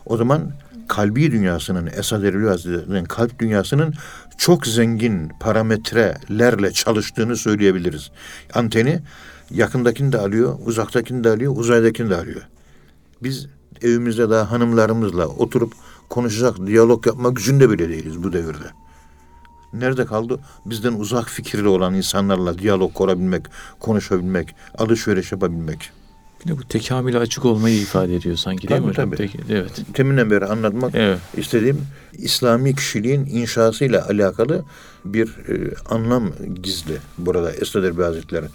o zaman kalbi dünyasının Esad Erbil Hazretleri'nin kalp dünyasının çok zengin parametrelerle çalıştığını söyleyebiliriz. Anteni yakındakini de alıyor, uzaktakini de alıyor, uzaydakini de alıyor. Biz evimizde daha hanımlarımızla oturup konuşacak, diyalog yapmak gücünde bile değiliz bu devirde. Nerede kaldı? Bizden uzak fikirli olan insanlarla diyalog kurabilmek, konuşabilmek, alışveriş yapabilmek.
Bir de bu tekamüle açık olmayı ifade ediyor sanki değil
Tabii,
mi hocam?
tabii.
Tek- evet.
Teminden beri anlatmak
Evet.
istediğim İslami kişiliğin inşasıyla alakalı bir e, anlam gizli burada Esad Erbil Hazretleri.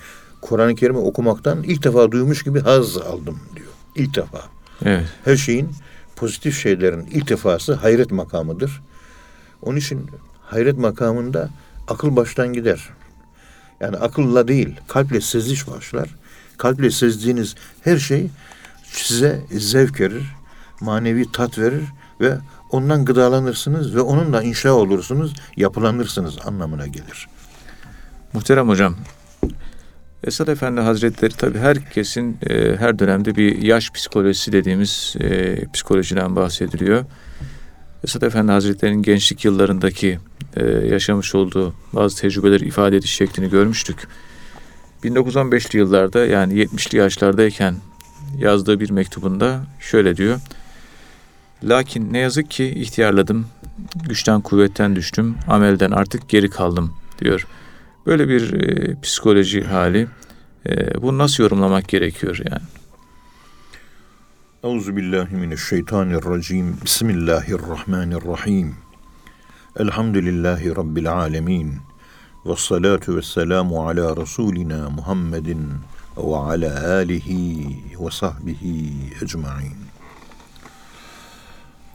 Kur'an-ı Kerim'i okumaktan ilk defa duymuş gibi haz aldım diyor. İlk defa.
Evet.
Her şeyin pozitif şeylerin ilk defası hayret makamıdır. Onun için hayret makamında akıl baştan gider. Yani akılla değil, kalple seziş başlar. Kalple sezdiğiniz her şey size zevk verir, manevi tat verir ve ondan gıdalanırsınız ve onunla inşa olursunuz, yapılanırsınız anlamına gelir.
Muhterem hocam, Esad Efendi Hazretleri tabii herkesin e, her dönemde bir yaş psikolojisi dediğimiz e, psikolojiden bahsediliyor. Esad Efendi Hazretleri'nin gençlik yıllarındaki e, yaşamış olduğu bazı tecrübeleri ifade ediş şeklini görmüştük. 1915'li yıllarda yani 70'li yaşlardayken yazdığı bir mektubunda şöyle diyor. Lakin ne yazık ki ihtiyarladım, güçten kuvvetten düştüm, amelden artık geri kaldım diyor. Böyle bir e, psikoloji hali. E, bunu nasıl yorumlamak gerekiyor yani?
Euzu billahi mineşşeytanirracim. Bismillahirrahmanirrahim. Elhamdülillahi rabbil alamin. Ve salatu ve selamu ala Resulina Muhammedin ve ala alihi ve sahbihi ecmain.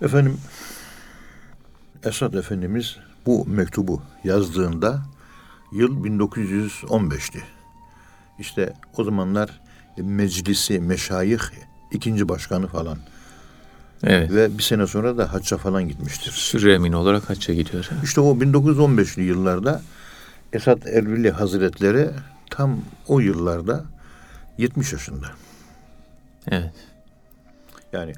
Efendim, Esad Efendimiz bu mektubu yazdığında yıl 1915'ti. İşte o zamanlar meclisi, meşayih ikinci başkanı falan.
Evet.
Ve bir sene sonra da hacca falan gitmiştir.
Sürre emini olarak hacca gidiyor.
İşte o 1915'li yıllarda Esad Erbil'i Hazretleri tam o yıllarda 70 yaşında.
Evet.
Yani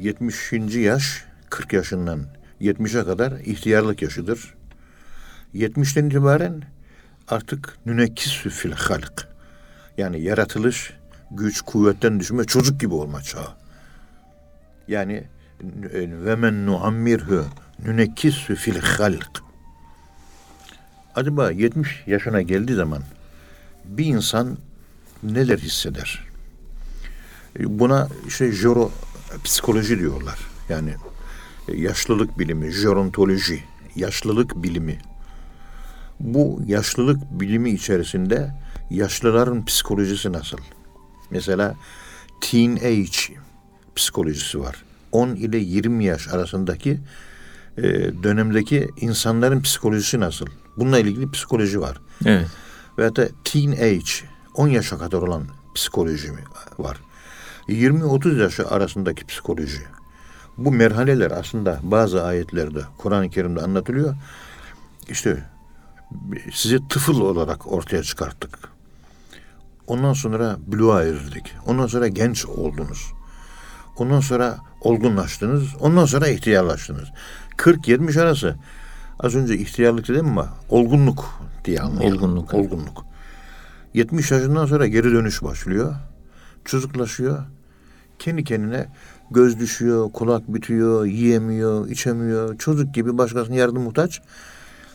70. yaş 40 yaşından 70'e kadar ihtiyarlık yaşıdır. 70'ten itibaren artık nünekkisü fil halk. Yani yaratılış, güç, kuvvetten düşme, çocuk gibi olma çağı. Yani ve men nuammirhu nünekkisü fil halk. Acaba 70 yaşına geldiği zaman bir insan neler hisseder? Buna işte joro psikoloji diyorlar. Yani yaşlılık bilimi, gerontoloji, yaşlılık bilimi. Bu yaşlılık bilimi içerisinde yaşlıların psikolojisi nasıl? Mesela teen age psikolojisi var. 10 ile 20 yaş arasındaki e, dönemdeki insanların psikolojisi nasıl? Bununla ilgili psikoloji var.
Evet.
Veyahut da teen age 10 yaşa kadar olan psikoloji var. 20-30 yaş arasındaki psikoloji. Bu merhaleler aslında bazı ayetlerde Kur'an-ı Kerim'de anlatılıyor. İşte sizi tıfıl olarak ortaya çıkarttık. Ondan sonra buluğa erirdik. Ondan sonra genç oldunuz. Ondan sonra olgunlaştınız. Ondan sonra ihtiyarlaştınız. 40-70 arası. Az önce ihtiyarlık dedim ama olgunluk diye anlayalım.
Olgunluk.
Olgunluk. 70 yaşından sonra geri dönüş başlıyor. Çocuklaşıyor. Kendi kendine göz düşüyor, kulak bitiyor, yiyemiyor, içemiyor. Çocuk gibi başkasının yardım muhtaç.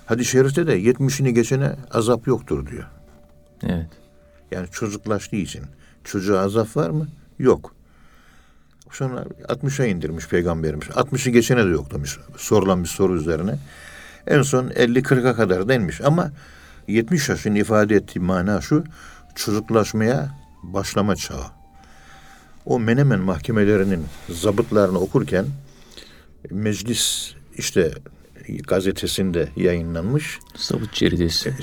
Hadi şerifte de 70'ini geçene azap yoktur diyor.
Evet.
Yani çocuklaştığı için. Çocuğa azap var mı? Yok. Sonra 60'a indirmiş peygamberimiz. 60'ı geçene de yok demiş. Sorulan bir soru üzerine. En son 50-40'a kadar denmiş. Ama 70 yaşın ifade ettiği mana şu. Çocuklaşmaya başlama çağı. O Menemen mahkemelerinin zabıtlarını okurken meclis işte gazetesinde yayınlanmış.
Zabıt ceridesi.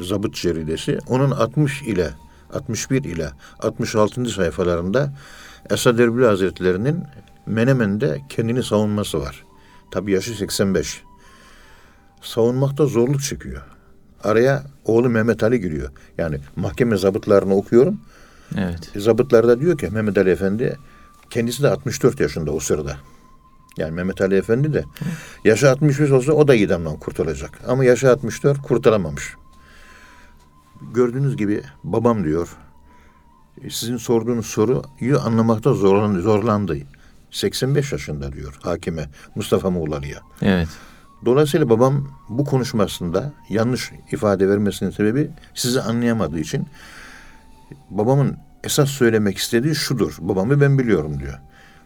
Zabıt ceridesi. Onun 60 ile 61 ile 66. sayfalarında Esad Erbil Hazretleri'nin Menemen'de kendini savunması var. Tabi yaşı 85. Savunmakta zorluk çekiyor. Araya oğlu Mehmet Ali giriyor. Yani mahkeme zabıtlarını okuyorum.
Evet.
Zabıtlarda diyor ki Mehmet Ali Efendi kendisi de 64 yaşında o sırada. Yani Mehmet Ali Efendi de yaşı 65 olsa o da idamdan kurtulacak. Ama yaşı 64 kurtulamamış. Gördüğünüz gibi babam diyor sizin sorduğunuz soruyu anlamakta zorlandı. zorlandı. 85 yaşında diyor hakime Mustafa Muğlalı'ya.
Evet.
Dolayısıyla babam bu konuşmasında yanlış ifade vermesinin sebebi sizi anlayamadığı için babamın esas söylemek istediği şudur. Babamı ben biliyorum diyor.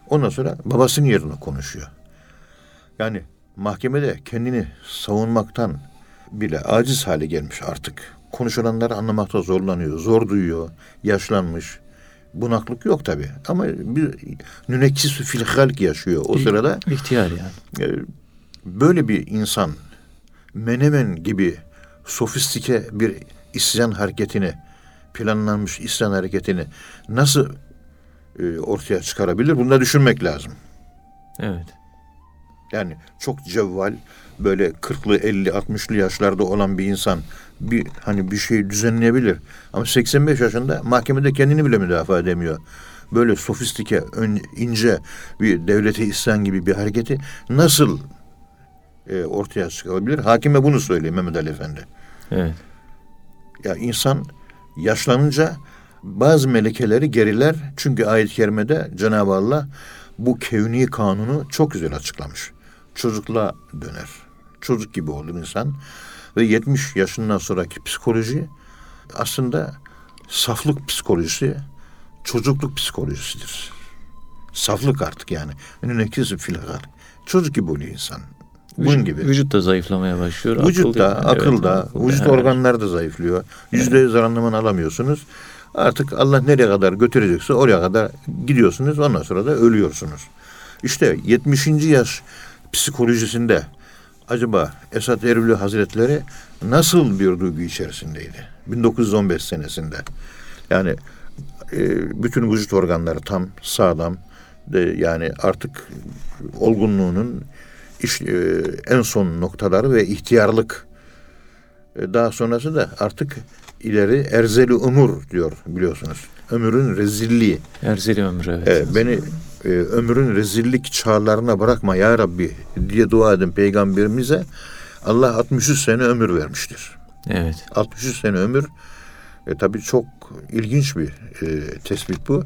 Ondan sonra babasının yerine konuşuyor. Yani mahkemede kendini savunmaktan bile aciz hale gelmiş artık. Konuşulanları anlamakta zorlanıyor, zor duyuyor, yaşlanmış. Bunaklık yok tabi. Ama bir nünekkisü fil halk yaşıyor o sırada.
İhtiyar yani.
E, böyle bir insan Menemen gibi sofistike bir isyan hareketini planlanmış isyan hareketini nasıl e, ortaya çıkarabilir? Bunu da düşünmek lazım.
Evet.
Yani çok cevval, böyle 40'lı 50 60'lı yaşlarda olan bir insan bir hani bir şey düzenleyebilir. Ama 85 yaşında mahkemede kendini bile müdafaa edemiyor. Böyle sofistike, ön, ince bir devlete isyan gibi bir hareketi nasıl e, ortaya çıkabilir? Hakime bunu söylüyor Mehmet Ali Efendi.
Evet.
Ya insan yaşlanınca bazı melekeleri geriler. Çünkü ayet-i kerimede Cenab-ı Allah bu kevni kanunu çok güzel açıklamış. Çocukla döner. Çocuk gibi olur insan. Ve 70 yaşından sonraki psikoloji aslında saflık psikolojisi, çocukluk psikolojisidir. Saflık artık yani. Önüne kesip filakar. Çocuk gibi oluyor insan. Bunun
Vücut,
gibi.
Vücut da zayıflamaya başlıyor.
Vücutta,
akıl,
akılda,
evet,
vücut
evet.
organları da zayıflıyor. Yüzde yüz randıman alamıyorsunuz. Artık Allah nereye kadar götürecekse oraya kadar gidiyorsunuz. Ondan sonra da ölüyorsunuz. İşte 70. yaş psikolojisinde acaba Esat Erbil Hazretleri nasıl bir duygu içerisindeydi? 1915 senesinde. Yani e, bütün vücut organları tam sağlam. De, yani artık olgunluğunun iş, e, en son noktaları ve ihtiyarlık. E, daha sonrası da artık ileri erzeli umur diyor biliyorsunuz. Ömrün rezilliği.
Erzeli ömrü evet.
E, beni e, ömrün rezillik çağlarına bırakma ya Rabbi diye dua edin peygamberimize. Allah 63 sene ömür vermiştir.
Evet.
63 sene ömür e, tabii çok ilginç bir e, tespit bu.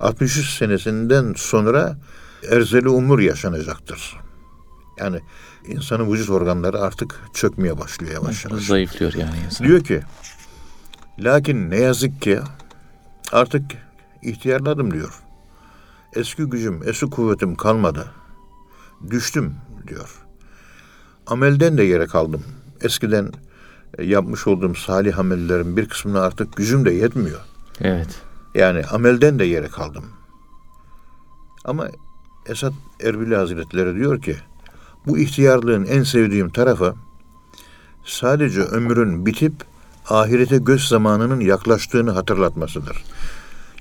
63 senesinden sonra erzeli umur yaşanacaktır. Yani insanın vücut organları artık çökmeye başlıyor yavaş yavaş.
Zayıflıyor yani insan.
Diyor ki lakin ne yazık ki artık ihtiyarladım diyor. Eski gücüm, eski kuvvetim kalmadı. Düştüm diyor. Amelden de yere kaldım. Eskiden e, yapmış olduğum salih amellerin bir kısmına artık gücüm de yetmiyor.
Evet.
Yani amelden de yere kaldım. Ama Esat Erbili Hazretleri diyor ki bu ihtiyarlığın en sevdiğim tarafı sadece ömrün bitip ahirete göz zamanının yaklaştığını hatırlatmasıdır.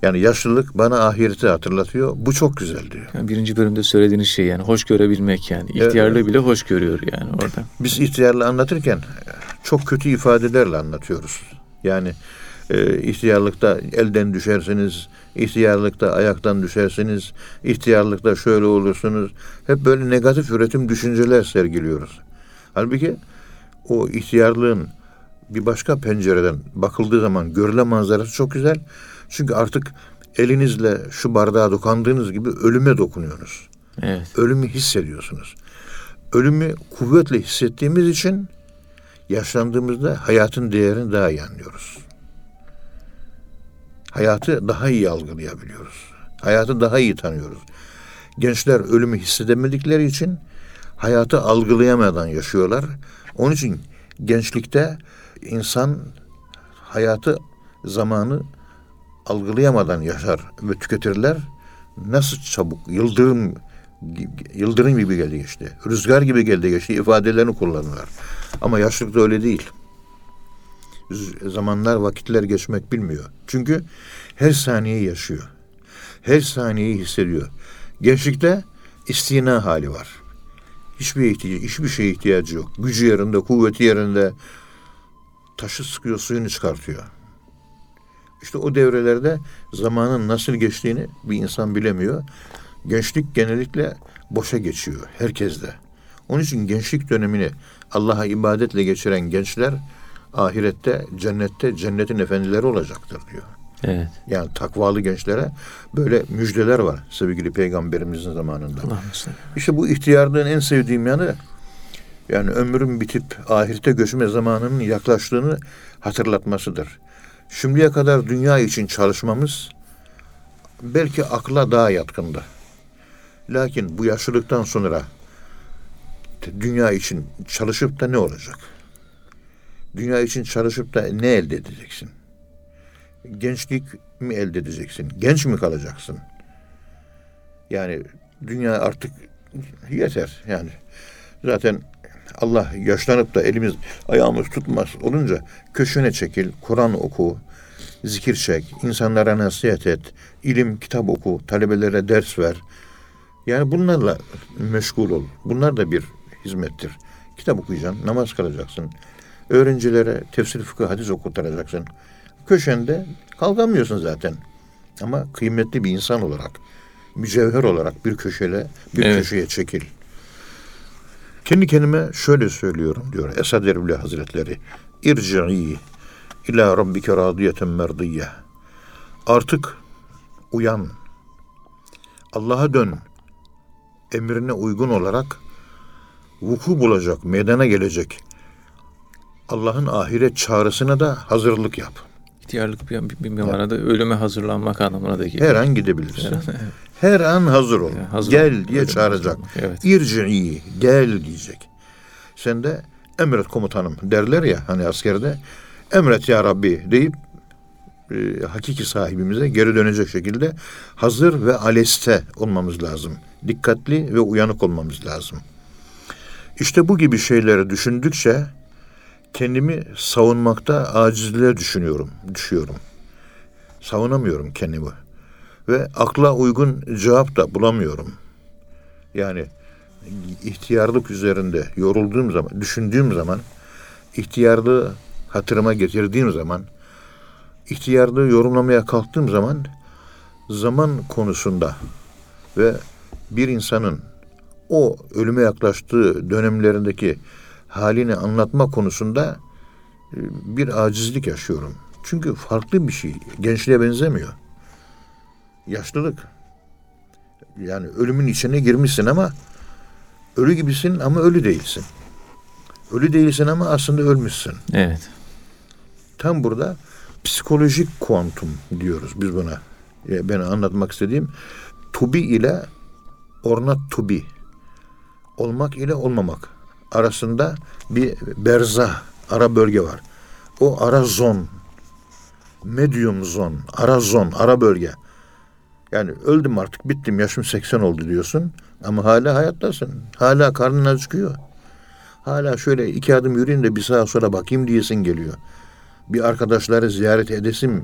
Yani yaşlılık bana ahireti hatırlatıyor. Bu çok güzel diyor.
Yani birinci bölümde söylediğiniz şey yani hoş görebilmek yani. İhtiyarlığı bile hoş görüyor yani orada.
Biz ihtiyarlığı anlatırken çok kötü ifadelerle anlatıyoruz. Yani e, ihtiyarlıkta elden düşersiniz, ihtiyarlıkta ayaktan düşersiniz, ihtiyarlıkta şöyle olursunuz. Hep böyle negatif üretim düşünceler sergiliyoruz. Halbuki o ihtiyarlığın bir başka pencereden bakıldığı zaman görülen manzarası çok güzel. Çünkü artık elinizle şu bardağa dokandığınız gibi ölüme dokunuyorsunuz.
Evet.
Ölümü hissediyorsunuz. Ölümü kuvvetle hissettiğimiz için yaşlandığımızda hayatın değerini daha iyi anlıyoruz. Hayatı daha iyi algılayabiliyoruz. Hayatı daha iyi tanıyoruz. Gençler ölümü hissedemedikleri için hayatı algılayamadan yaşıyorlar. Onun için gençlikte insan hayatı zamanı algılayamadan yaşar ve tüketirler. Nasıl çabuk yıldırım yıldırım gibi geldi geçti. Rüzgar gibi geldi geçti ifadelerini kullanırlar. Ama yaşlılıkta öyle değil. Zamanlar, vakitler geçmek bilmiyor. Çünkü her saniyeyi yaşıyor. Her saniyeyi hissediyor. Gençlikte istina hali var. Hiçbir ihtiyacı, hiçbir şeye ihtiyacı yok. Gücü yerinde, kuvveti yerinde. Taşı sıkıyor, suyunu çıkartıyor. İşte o devrelerde zamanın nasıl geçtiğini bir insan bilemiyor. Gençlik genellikle boşa geçiyor herkeste. Onun için gençlik dönemini Allah'a ibadetle geçiren gençler ahirette, cennette cennetin efendileri olacaktır diyor.
Evet.
Yani takvalı gençlere böyle müjdeler var sevgili peygamberimizin zamanında.
Allah'ım sen.
İşte bu ihtiyarlığın en sevdiğim yanı yani ömrün bitip ahirete göçme zamanının yaklaştığını hatırlatmasıdır. Şimdiye kadar dünya için çalışmamız belki akla daha yatkındı. Lakin bu yaşlılıktan sonra dünya için çalışıp da ne olacak? Dünya için çalışıp da ne elde edeceksin? Gençlik mi elde edeceksin? Genç mi kalacaksın? Yani dünya artık yeter yani. Zaten Allah yaşlanıp da elimiz ayağımız tutmaz olunca köşene çekil, Kur'an oku, zikir çek, insanlara nasihat et, ilim, kitap oku, talebelere ders ver. Yani bunlarla meşgul ol. Bunlar da bir hizmettir. Kitap okuyacaksın, namaz kılacaksın. Öğrencilere tefsir fıkıh hadis okutturacaksın. Köşende kalkamıyorsun zaten. Ama kıymetli bir insan olarak, mücevher olarak bir köşele, bir
Evet.
köşeye çekil. Kendi kendime şöyle söylüyorum diyor Esad Erbil Hazretleri. İrci'i ila rabbike radiyeten merdiyye. Artık uyan. Allah'a dön. Emrine uygun olarak vuku bulacak, meydana gelecek. Allah'ın ahiret çağrısına da hazırlık yap.
İhtiyarlık bir, bir, bir manada ölüme hazırlanmak anlamına da geliyor.
Her an gidebilirsin.
Evet.
Her an hazır ol.
Yani hazır
gel
olmak,
diye
ölüme
çağıracak.
evet.
İrci'i, gel diyecek. Sen de emret komutanım derler ya hani askerde. Emret ya Rabbi deyip e, hakiki sahibimize geri dönecek şekilde hazır ve aleste olmamız lazım. Dikkatli ve uyanık olmamız lazım. İşte bu gibi şeyleri düşündükçe kendimi savunmakta acizliğe düşünüyorum, düşüyorum. Savunamıyorum kendimi. Ve akla uygun cevap da bulamıyorum. Yani ihtiyarlık üzerinde yorulduğum zaman, düşündüğüm zaman, ihtiyarlığı hatırıma getirdiğim zaman, ihtiyarlığı yorumlamaya kalktığım zaman zaman konusunda ve bir insanın o ölüme yaklaştığı dönemlerindeki halini anlatma konusunda e, bir acizlik yaşıyorum. Çünkü farklı bir şey. Gençliğe benzemiyor. Yaşlılık. Yani ölümün içine girmişsin ama ölü gibisin ama ölü değilsin. Ölü değilsin ama aslında ölmüşsün.
Evet.
Tam burada psikolojik kuantum diyoruz biz buna. E, Ben anlatmak istediğim to be ile or not to be. Olmak ile olmamak arasında bir berzah, ara bölge var. O ara zon, medium zon, ara zon, ara bölge. Yani öldüm artık bittim yaşım 80 oldu diyorsun ama hala hayattasın. Hala karnın acıkıyor. Hala şöyle iki adım yürüyeyim de bir sağa sola bakayım diyesin geliyor. Bir arkadaşları ziyaret edesim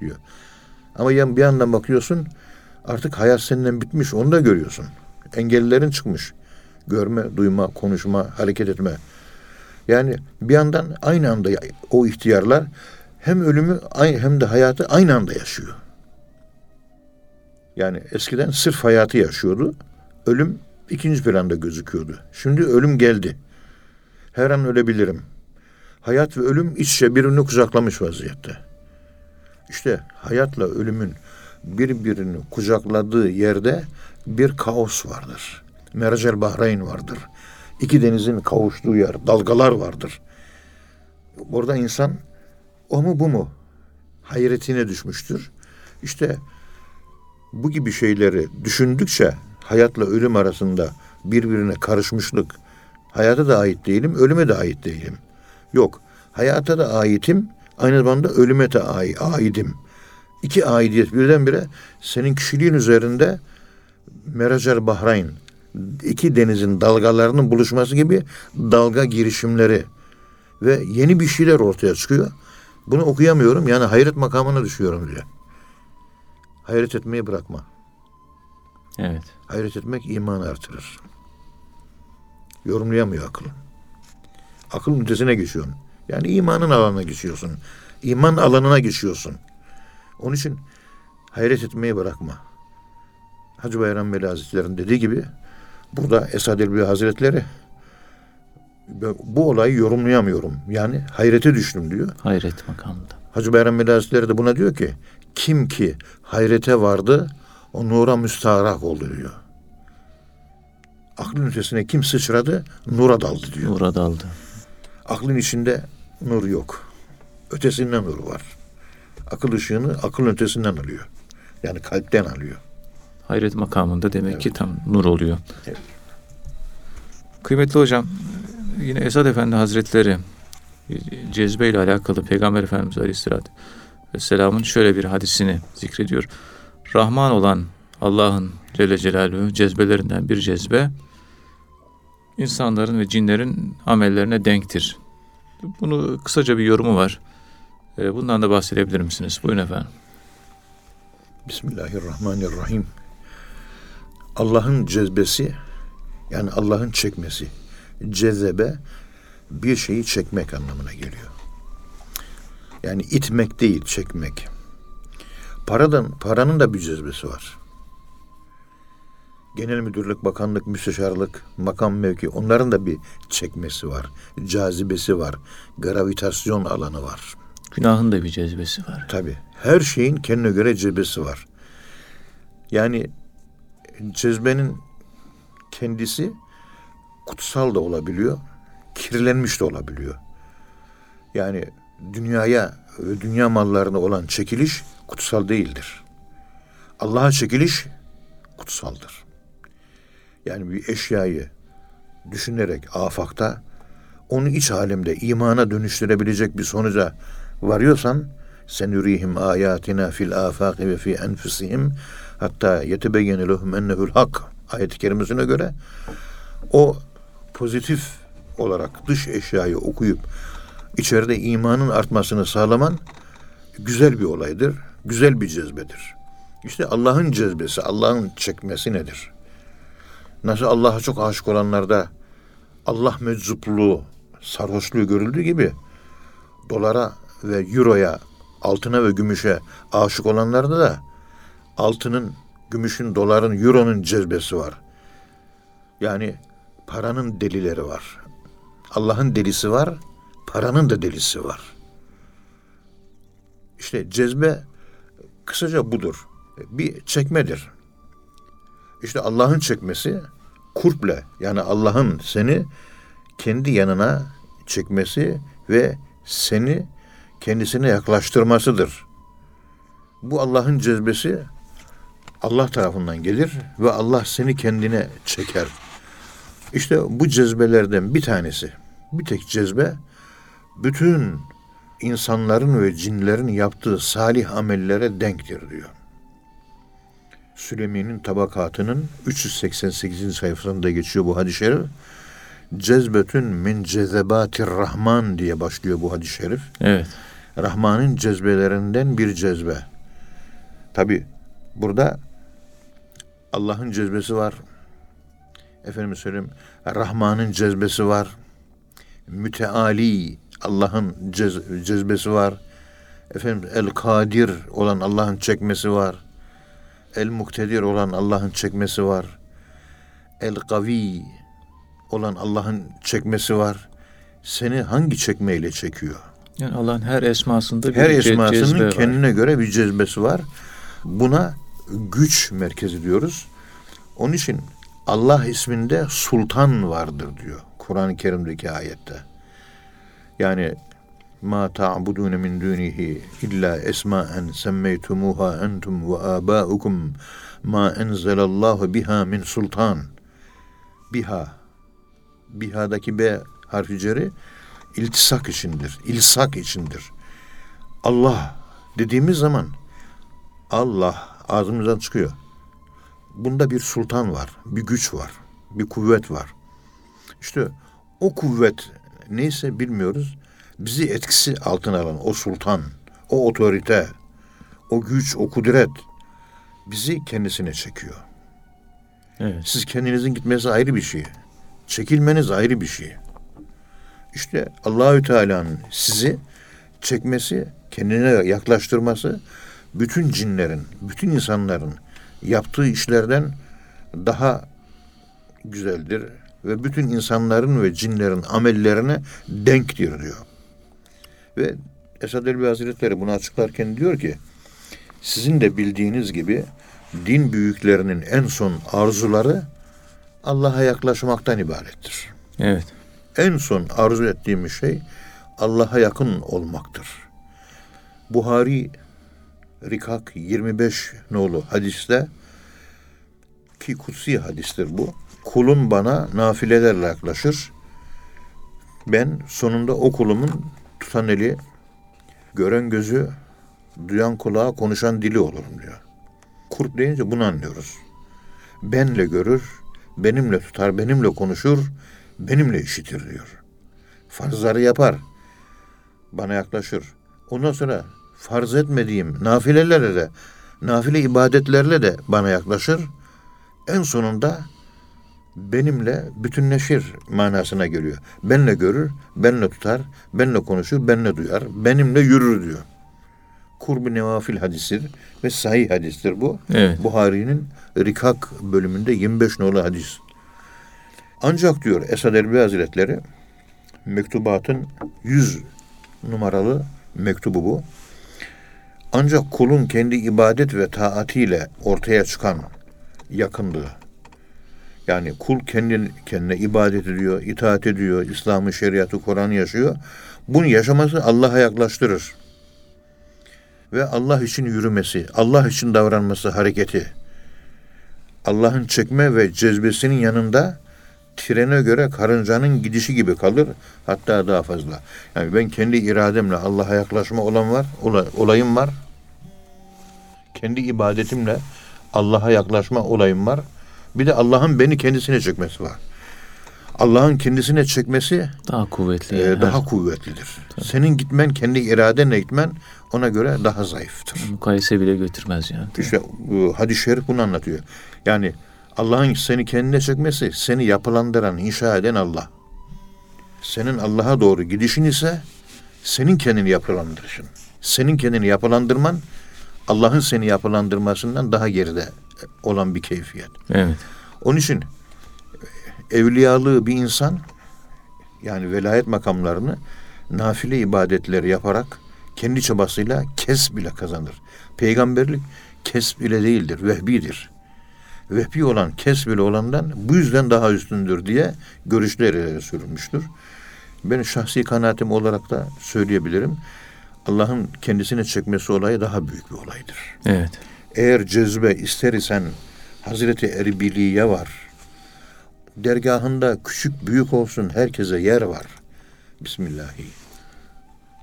diyor. Ama bir yandan bakıyorsun artık hayat senden bitmiş onu da görüyorsun. Engellilerin çıkmış. Görme, duyma, konuşma, hareket etme. Yani bir yandan aynı anda o ihtiyarlar hem ölümü hem de hayatı aynı anda yaşıyor. Yani eskiden sırf hayatı yaşıyordu. Ölüm ikinci planda gözüküyordu. Şimdi ölüm geldi. Her an ölebilirim. Hayat ve ölüm iç içe birbirini kucaklamış vaziyette. İşte hayatla ölümün birbirini kucakladığı yerde bir kaos vardır. Mercel Bahreyn vardır. İki denizin kavuştuğu yer, dalgalar vardır. Orada insan o mu bu mu hayretine düşmüştür. İşte bu gibi şeyleri düşündükçe hayatla ölüm arasında birbirine karışmışlık, hayata da ait değilim, ölüme de ait değilim. Yok, hayata da aitim, aynı zamanda ölüme de ai- aidim. İki aidiyet birdenbire senin kişiliğin üzerinde Meracer Bahreyn, iki denizin dalgalarının buluşması gibi dalga girişimleri ve yeni bir şeyler ortaya çıkıyor. Bunu okuyamıyorum yani hayret makamına düşüyorum diyor. Hayret etmeyi bırakma.
Evet.
Hayret etmek imanı artırır. Yorumlayamıyor akıl. Akıl ötesine geçiyorsun. Yani imanın alanına geçiyorsun. İman alanına geçiyorsun. Onun için hayret etmeyi bırakma. Hacı Bayram Veli Hazretleri'nin dediği gibi burada Esad Erbil Hazretleri bu olayı yorumlayamıyorum. Yani hayrete düştüm diyor.
Hayret makamında.
Hacı Bayram Veli Hazretleri de buna diyor ki kim ki hayrete vardı o nura müstaharak oldu diyor. Aklın ötesine kim sıçradı nura daldı diyor.
Nura daldı.
Aklın içinde nur yok. Ötesinden nur var. Akıl ışığını akıl ötesinden alıyor. Yani kalpten alıyor.
Hayret makamında demek ki tam nur oluyor.
Evet.
Kıymetli hocam, yine Esad Efendi Hazretleri cezbe ile alakalı Peygamber Efendimiz Aleyhisselatü Vesselam'ın şöyle bir hadisini zikrediyor. Rahman olan Allah'ın Celle Celaluhu cezbelerinden bir cezbe insanların ve cinlerin amellerine denktir. Bunu kısaca bir yorumu var. Ee, Bundan da bahsedebilir misiniz? Buyurun efendim.
Bismillahirrahmanirrahim. Allah'ın cezbesi yani Allah'ın çekmesi. cezebe bir şeyi çekmek anlamına geliyor. Yani itmek değil, çekmek. Paradan, paranın da bir cezbesi var. Genel müdürlük, bakanlık, müsteşarlık, makam mevki onların da bir çekmesi var. Cazibesi var. Gravitasyon alanı var.
Günahın da bir cezbesi var.
Tabi. Her şeyin kendine göre cezbesi var. Yani cezbenin kendisi kutsal da olabiliyor, kirlenmiş de olabiliyor. Yani dünyaya ve dünya mallarına olan çekiliş kutsal değildir. Allah'a çekiliş kutsaldır. Yani bir eşyayı düşünerek afakta onu iç alemde imana dönüştürebilecek bir sonuca varıyorsan sen yurihim ayatina fil afaki ve fi enfusihim hatta yetebeyyene lehum ennehu'l hak ayet-i kerimesine göre o pozitif olarak dış eşyayı okuyup içeride imanın artmasını sağlaman güzel bir olaydır. Güzel bir cezbedir. İşte Allah'ın cezbesi, Allah'ın çekmesi nedir? Nasıl Allah'a çok aşık olanlarda Allah meczupluğu, sarhoşluğu görüldüğü gibi dolara ve euroya, altına ve gümüşe aşık olanlarda da altının, gümüşün, doların, euronun cezbesi var. Yani paranın delileri var. Allah'ın delisi var, paranın da delisi var. İşte cezbe kısaca budur. Bir çekmedir. İşte Allah'ın çekmesi kurple yani Allah'ın seni kendi yanına çekmesi ve seni kendisine yaklaştırmasıdır. Bu Allah'ın cezbesi Allah tarafından gelir ve Allah seni kendine çeker. İşte bu cezbelerden bir tanesi, bir tek cezbe bütün insanların ve cinlerin yaptığı salih amellere denktir diyor. Süleyman'ın tabakatının 388. sayfasında geçiyor bu hadis-i şerif. Cezbetün min cezebatir rahman diye başlıyor bu hadis-i şerif.
Evet.
Rahman'ın cezbelerinden bir cezbe. Tabi burada Allah'ın cezbesi var. Efendim söyleyeyim Rahman'ın cezbesi var. Müteali Allah'ın cez, cezbesi var. Efendim El Kadir olan Allah'ın çekmesi var. El Muktedir olan Allah'ın çekmesi var. El Kavi olan Allah'ın çekmesi var. Seni hangi çekmeyle çekiyor?
Yani Allah'ın her esmasında bir
Her
ce- cezbe
esmasının
var.
kendine göre bir cezbesi var. Buna güç merkezi diyoruz. Onun için Allah isminde sultan vardır diyor Kur'an-ı Kerim'deki ayette. Yani ma ta'budun min dunihi illa esma'en semmeytumuha entum ve abaukum ma enzelallahu biha min sultan. Biha. Biha'daki B harfi ceri iltisak içindir, ilsak içindir. Allah dediğimiz zaman Allah ağzımızdan çıkıyor. Bunda bir sultan var, bir güç var, bir kuvvet var. İşte o kuvvet neyse bilmiyoruz. Bizi etkisi altına alan o sultan, o otorite, o güç, o kudret bizi kendisine çekiyor.
Evet.
Siz kendinizin gitmesi ayrı bir şey. Çekilmeniz ayrı bir şey. İşte Allahü Teala'nın sizi çekmesi, kendine yaklaştırması bütün cinlerin, bütün insanların yaptığı işlerden daha güzeldir ve bütün insanların ve cinlerin amellerine denktir diyor. Ve Esad Elbi Hazretleri bunu açıklarken diyor ki sizin de bildiğiniz gibi din büyüklerinin en son arzuları Allah'a yaklaşmaktan ibarettir.
Evet.
En son arzu ettiğimiz şey Allah'a yakın olmaktır. Buhari Rikak 25 nolu hadiste ki kutsi hadistir bu. Kulum bana nafilelerle yaklaşır. Ben sonunda o kulumun tutan eli, gören gözü, duyan kulağı, konuşan dili olurum diyor. Kurp deyince bunu anlıyoruz. Benle görür, benimle tutar, benimle konuşur, benimle işitir diyor. Farzları yapar. Bana yaklaşır. Ondan sonra farz etmediğim nafilelerle de, nafile ibadetlerle de bana yaklaşır. En sonunda benimle bütünleşir manasına geliyor. Benle görür, benle tutar, benle konuşur, benle duyar, benimle yürür diyor. Kurb-ı Nevafil hadisidir ve sahih hadistir bu.
Evet.
Buhari'nin Rikak bölümünde 25 nolu hadis. Ancak diyor Esad Erbil Hazretleri mektubatın 100 numaralı mektubu bu. Ancak kulun kendi ibadet ve taatiyle ortaya çıkan yakınlığı. Yani kul kendin, kendine ibadet ediyor, itaat ediyor, İslam'ı, şeriatı, Kur'an'ı yaşıyor. Bunu yaşaması Allah'a yaklaştırır. Ve Allah için yürümesi, Allah için davranması, hareketi. Allah'ın çekme ve cezbesinin yanında trene göre karıncanın gidişi gibi kalır. Hatta daha fazla. Yani ben kendi irademle Allah'a yaklaşma olan var, ola- olayım var. Kendi ibadetimle Allah'a yaklaşma olayım var. Bir de Allah'ın beni kendisine çekmesi var. Allah'ın kendisine çekmesi
Daha kuvvetli.
e, daha kuvvetlidir. Senin gitmen kendi iradenle gitmen ona göre daha zayıftır.
Mukayese bile götürmez yani.
İşte bu hadis-i şerif bunu anlatıyor. Yani Allah'ın seni kendine çekmesi, seni yapılandıran, inşa eden Allah. Senin Allah'a doğru gidişin ise senin kendini yapılandırışın. Senin kendini yapılandırman Allah'ın seni yapılandırmasından daha geride olan bir keyfiyet.
Evet.
Onun için evliyalığı bir insan yani velayet makamlarını nafile ibadetleri yaparak kendi çabasıyla kes bile kazanır. Peygamberlik kes bile değildir, vehbidir. Vehbi olan kes bile olandan bu yüzden daha üstündür diye görüşler ileri sürülmüştür. Ben şahsi kanaatim olarak da söyleyebilirim. Allah'ın kendisine çekmesi olayı daha büyük bir olaydır.
Evet.
Eğer cezbe ister isen Hazreti Erbili'ye var. Dergahında küçük büyük olsun herkese yer var. Bismillahi.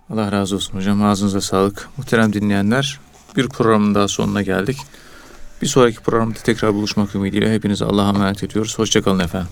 Allah razı olsun hocam. Ağzınıza sağlık. Muhterem dinleyenler bir programın daha sonuna geldik. Bir sonraki programda tekrar buluşmak ümidiyle hepinize Allah'a emanet ediyoruz. Hoşçakalın efendim.